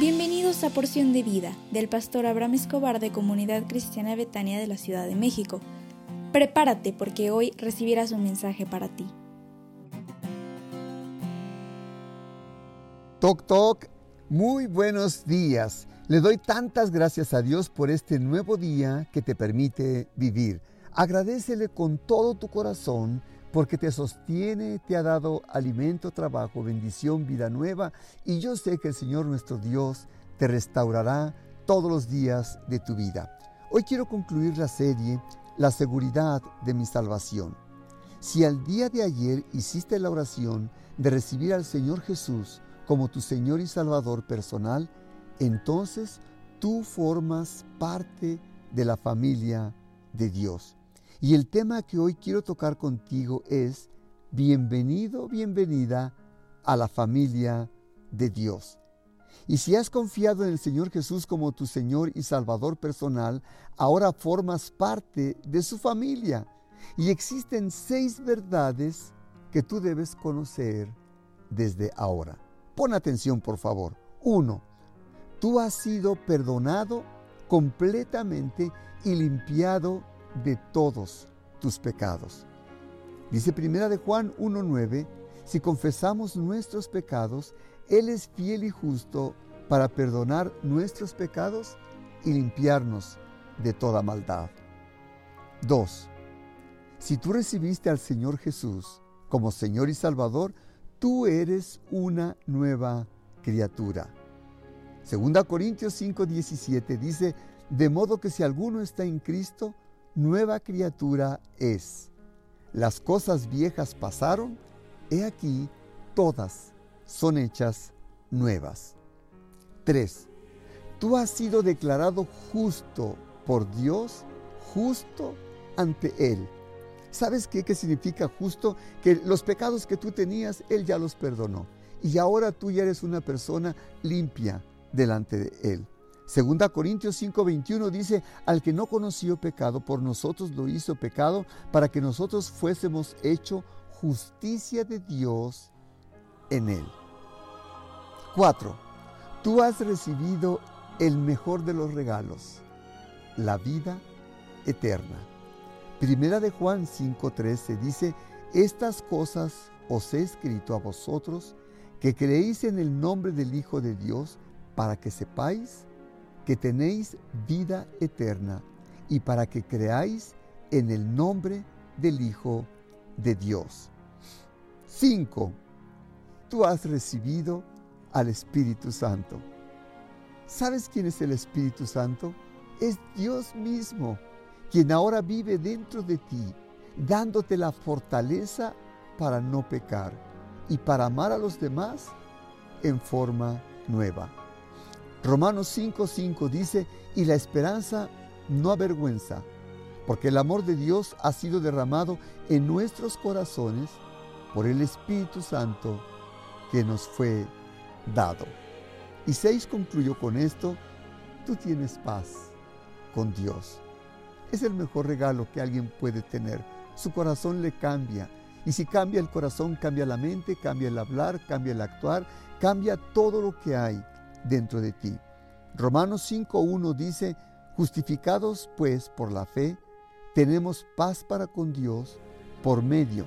Bienvenidos a Porción de Vida del pastor Abraham Escobar de Comunidad Cristiana Betania de la Ciudad de México. Prepárate porque hoy recibirás un mensaje para ti. Toc Toc, muy buenos días. Le doy tantas gracias a Dios por este nuevo día que te permite vivir. Agradecele con todo tu corazón porque te sostiene, te ha dado alimento, trabajo, bendición, vida nueva, y yo sé que el Señor nuestro Dios te restaurará todos los días de tu vida. Hoy quiero concluir la serie La seguridad de mi salvación. Si al día de ayer hiciste la oración de recibir al Señor Jesús como tu Señor y Salvador personal, entonces tú formas parte de la familia de Dios. Y el tema que hoy quiero tocar contigo es bienvenido, bienvenida a la familia de Dios. Y si has confiado en el Señor Jesús como tu Señor y Salvador personal, ahora formas parte de su familia. Y existen seis verdades que tú debes conocer desde ahora. Pon atención, por favor. Uno, tú has sido perdonado completamente y limpiado de todos tus pecados. Dice Primera de Juan 1:9, si confesamos nuestros pecados, él es fiel y justo para perdonar nuestros pecados y limpiarnos de toda maldad. 2. Si tú recibiste al Señor Jesús como Señor y Salvador, tú eres una nueva criatura. Segunda Corintios 5:17 dice, de modo que si alguno está en Cristo, nueva criatura es. Las cosas viejas pasaron, he aquí, todas son hechas nuevas. 3. Tú has sido declarado justo por Dios, justo ante Él. ¿Sabes qué, qué significa justo? Que los pecados que tú tenías, Él ya los perdonó. Y ahora tú ya eres una persona limpia delante de Él. Segunda Corintios 5:21 dice, al que no conoció pecado, por nosotros lo hizo pecado, para que nosotros fuésemos hecho justicia de Dios en él. 4. Tú has recibido el mejor de los regalos, la vida eterna. Primera de Juan 5:13 dice, estas cosas os he escrito a vosotros que creéis en el nombre del Hijo de Dios, para que sepáis que tenéis vida eterna y para que creáis en el nombre del Hijo de Dios. 5. Tú has recibido al Espíritu Santo. ¿Sabes quién es el Espíritu Santo? Es Dios mismo, quien ahora vive dentro de ti, dándote la fortaleza para no pecar y para amar a los demás en forma nueva. Romanos 5:5 dice, y la esperanza no avergüenza, porque el amor de Dios ha sido derramado en nuestros corazones por el Espíritu Santo que nos fue dado. Y 6 concluyó con esto, tú tienes paz con Dios. Es el mejor regalo que alguien puede tener. Su corazón le cambia. Y si cambia el corazón, cambia la mente, cambia el hablar, cambia el actuar, cambia todo lo que hay dentro de ti. Romanos 5.1 dice, justificados pues por la fe, tenemos paz para con Dios por medio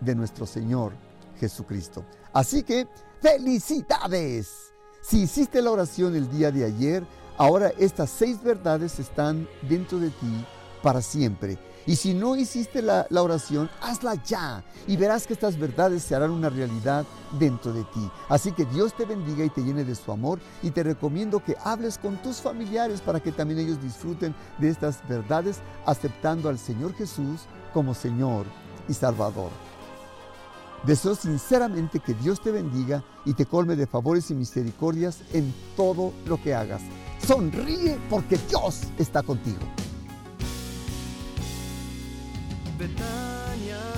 de nuestro Señor Jesucristo. Así que, felicidades. Si hiciste la oración el día de ayer, ahora estas seis verdades están dentro de ti para siempre. Y si no hiciste la, oración, hazla ya y verás que estas verdades se harán una realidad dentro de ti. Así que Dios te bendiga y te llene de su amor y te recomiendo que hables con tus familiares para que también ellos disfruten de estas verdades aceptando al Señor Jesús como Señor y Salvador. Deseo sinceramente que Dios te bendiga y te colme de favores y misericordias en todo lo que hagas. Sonríe porque Dios está contigo. Betania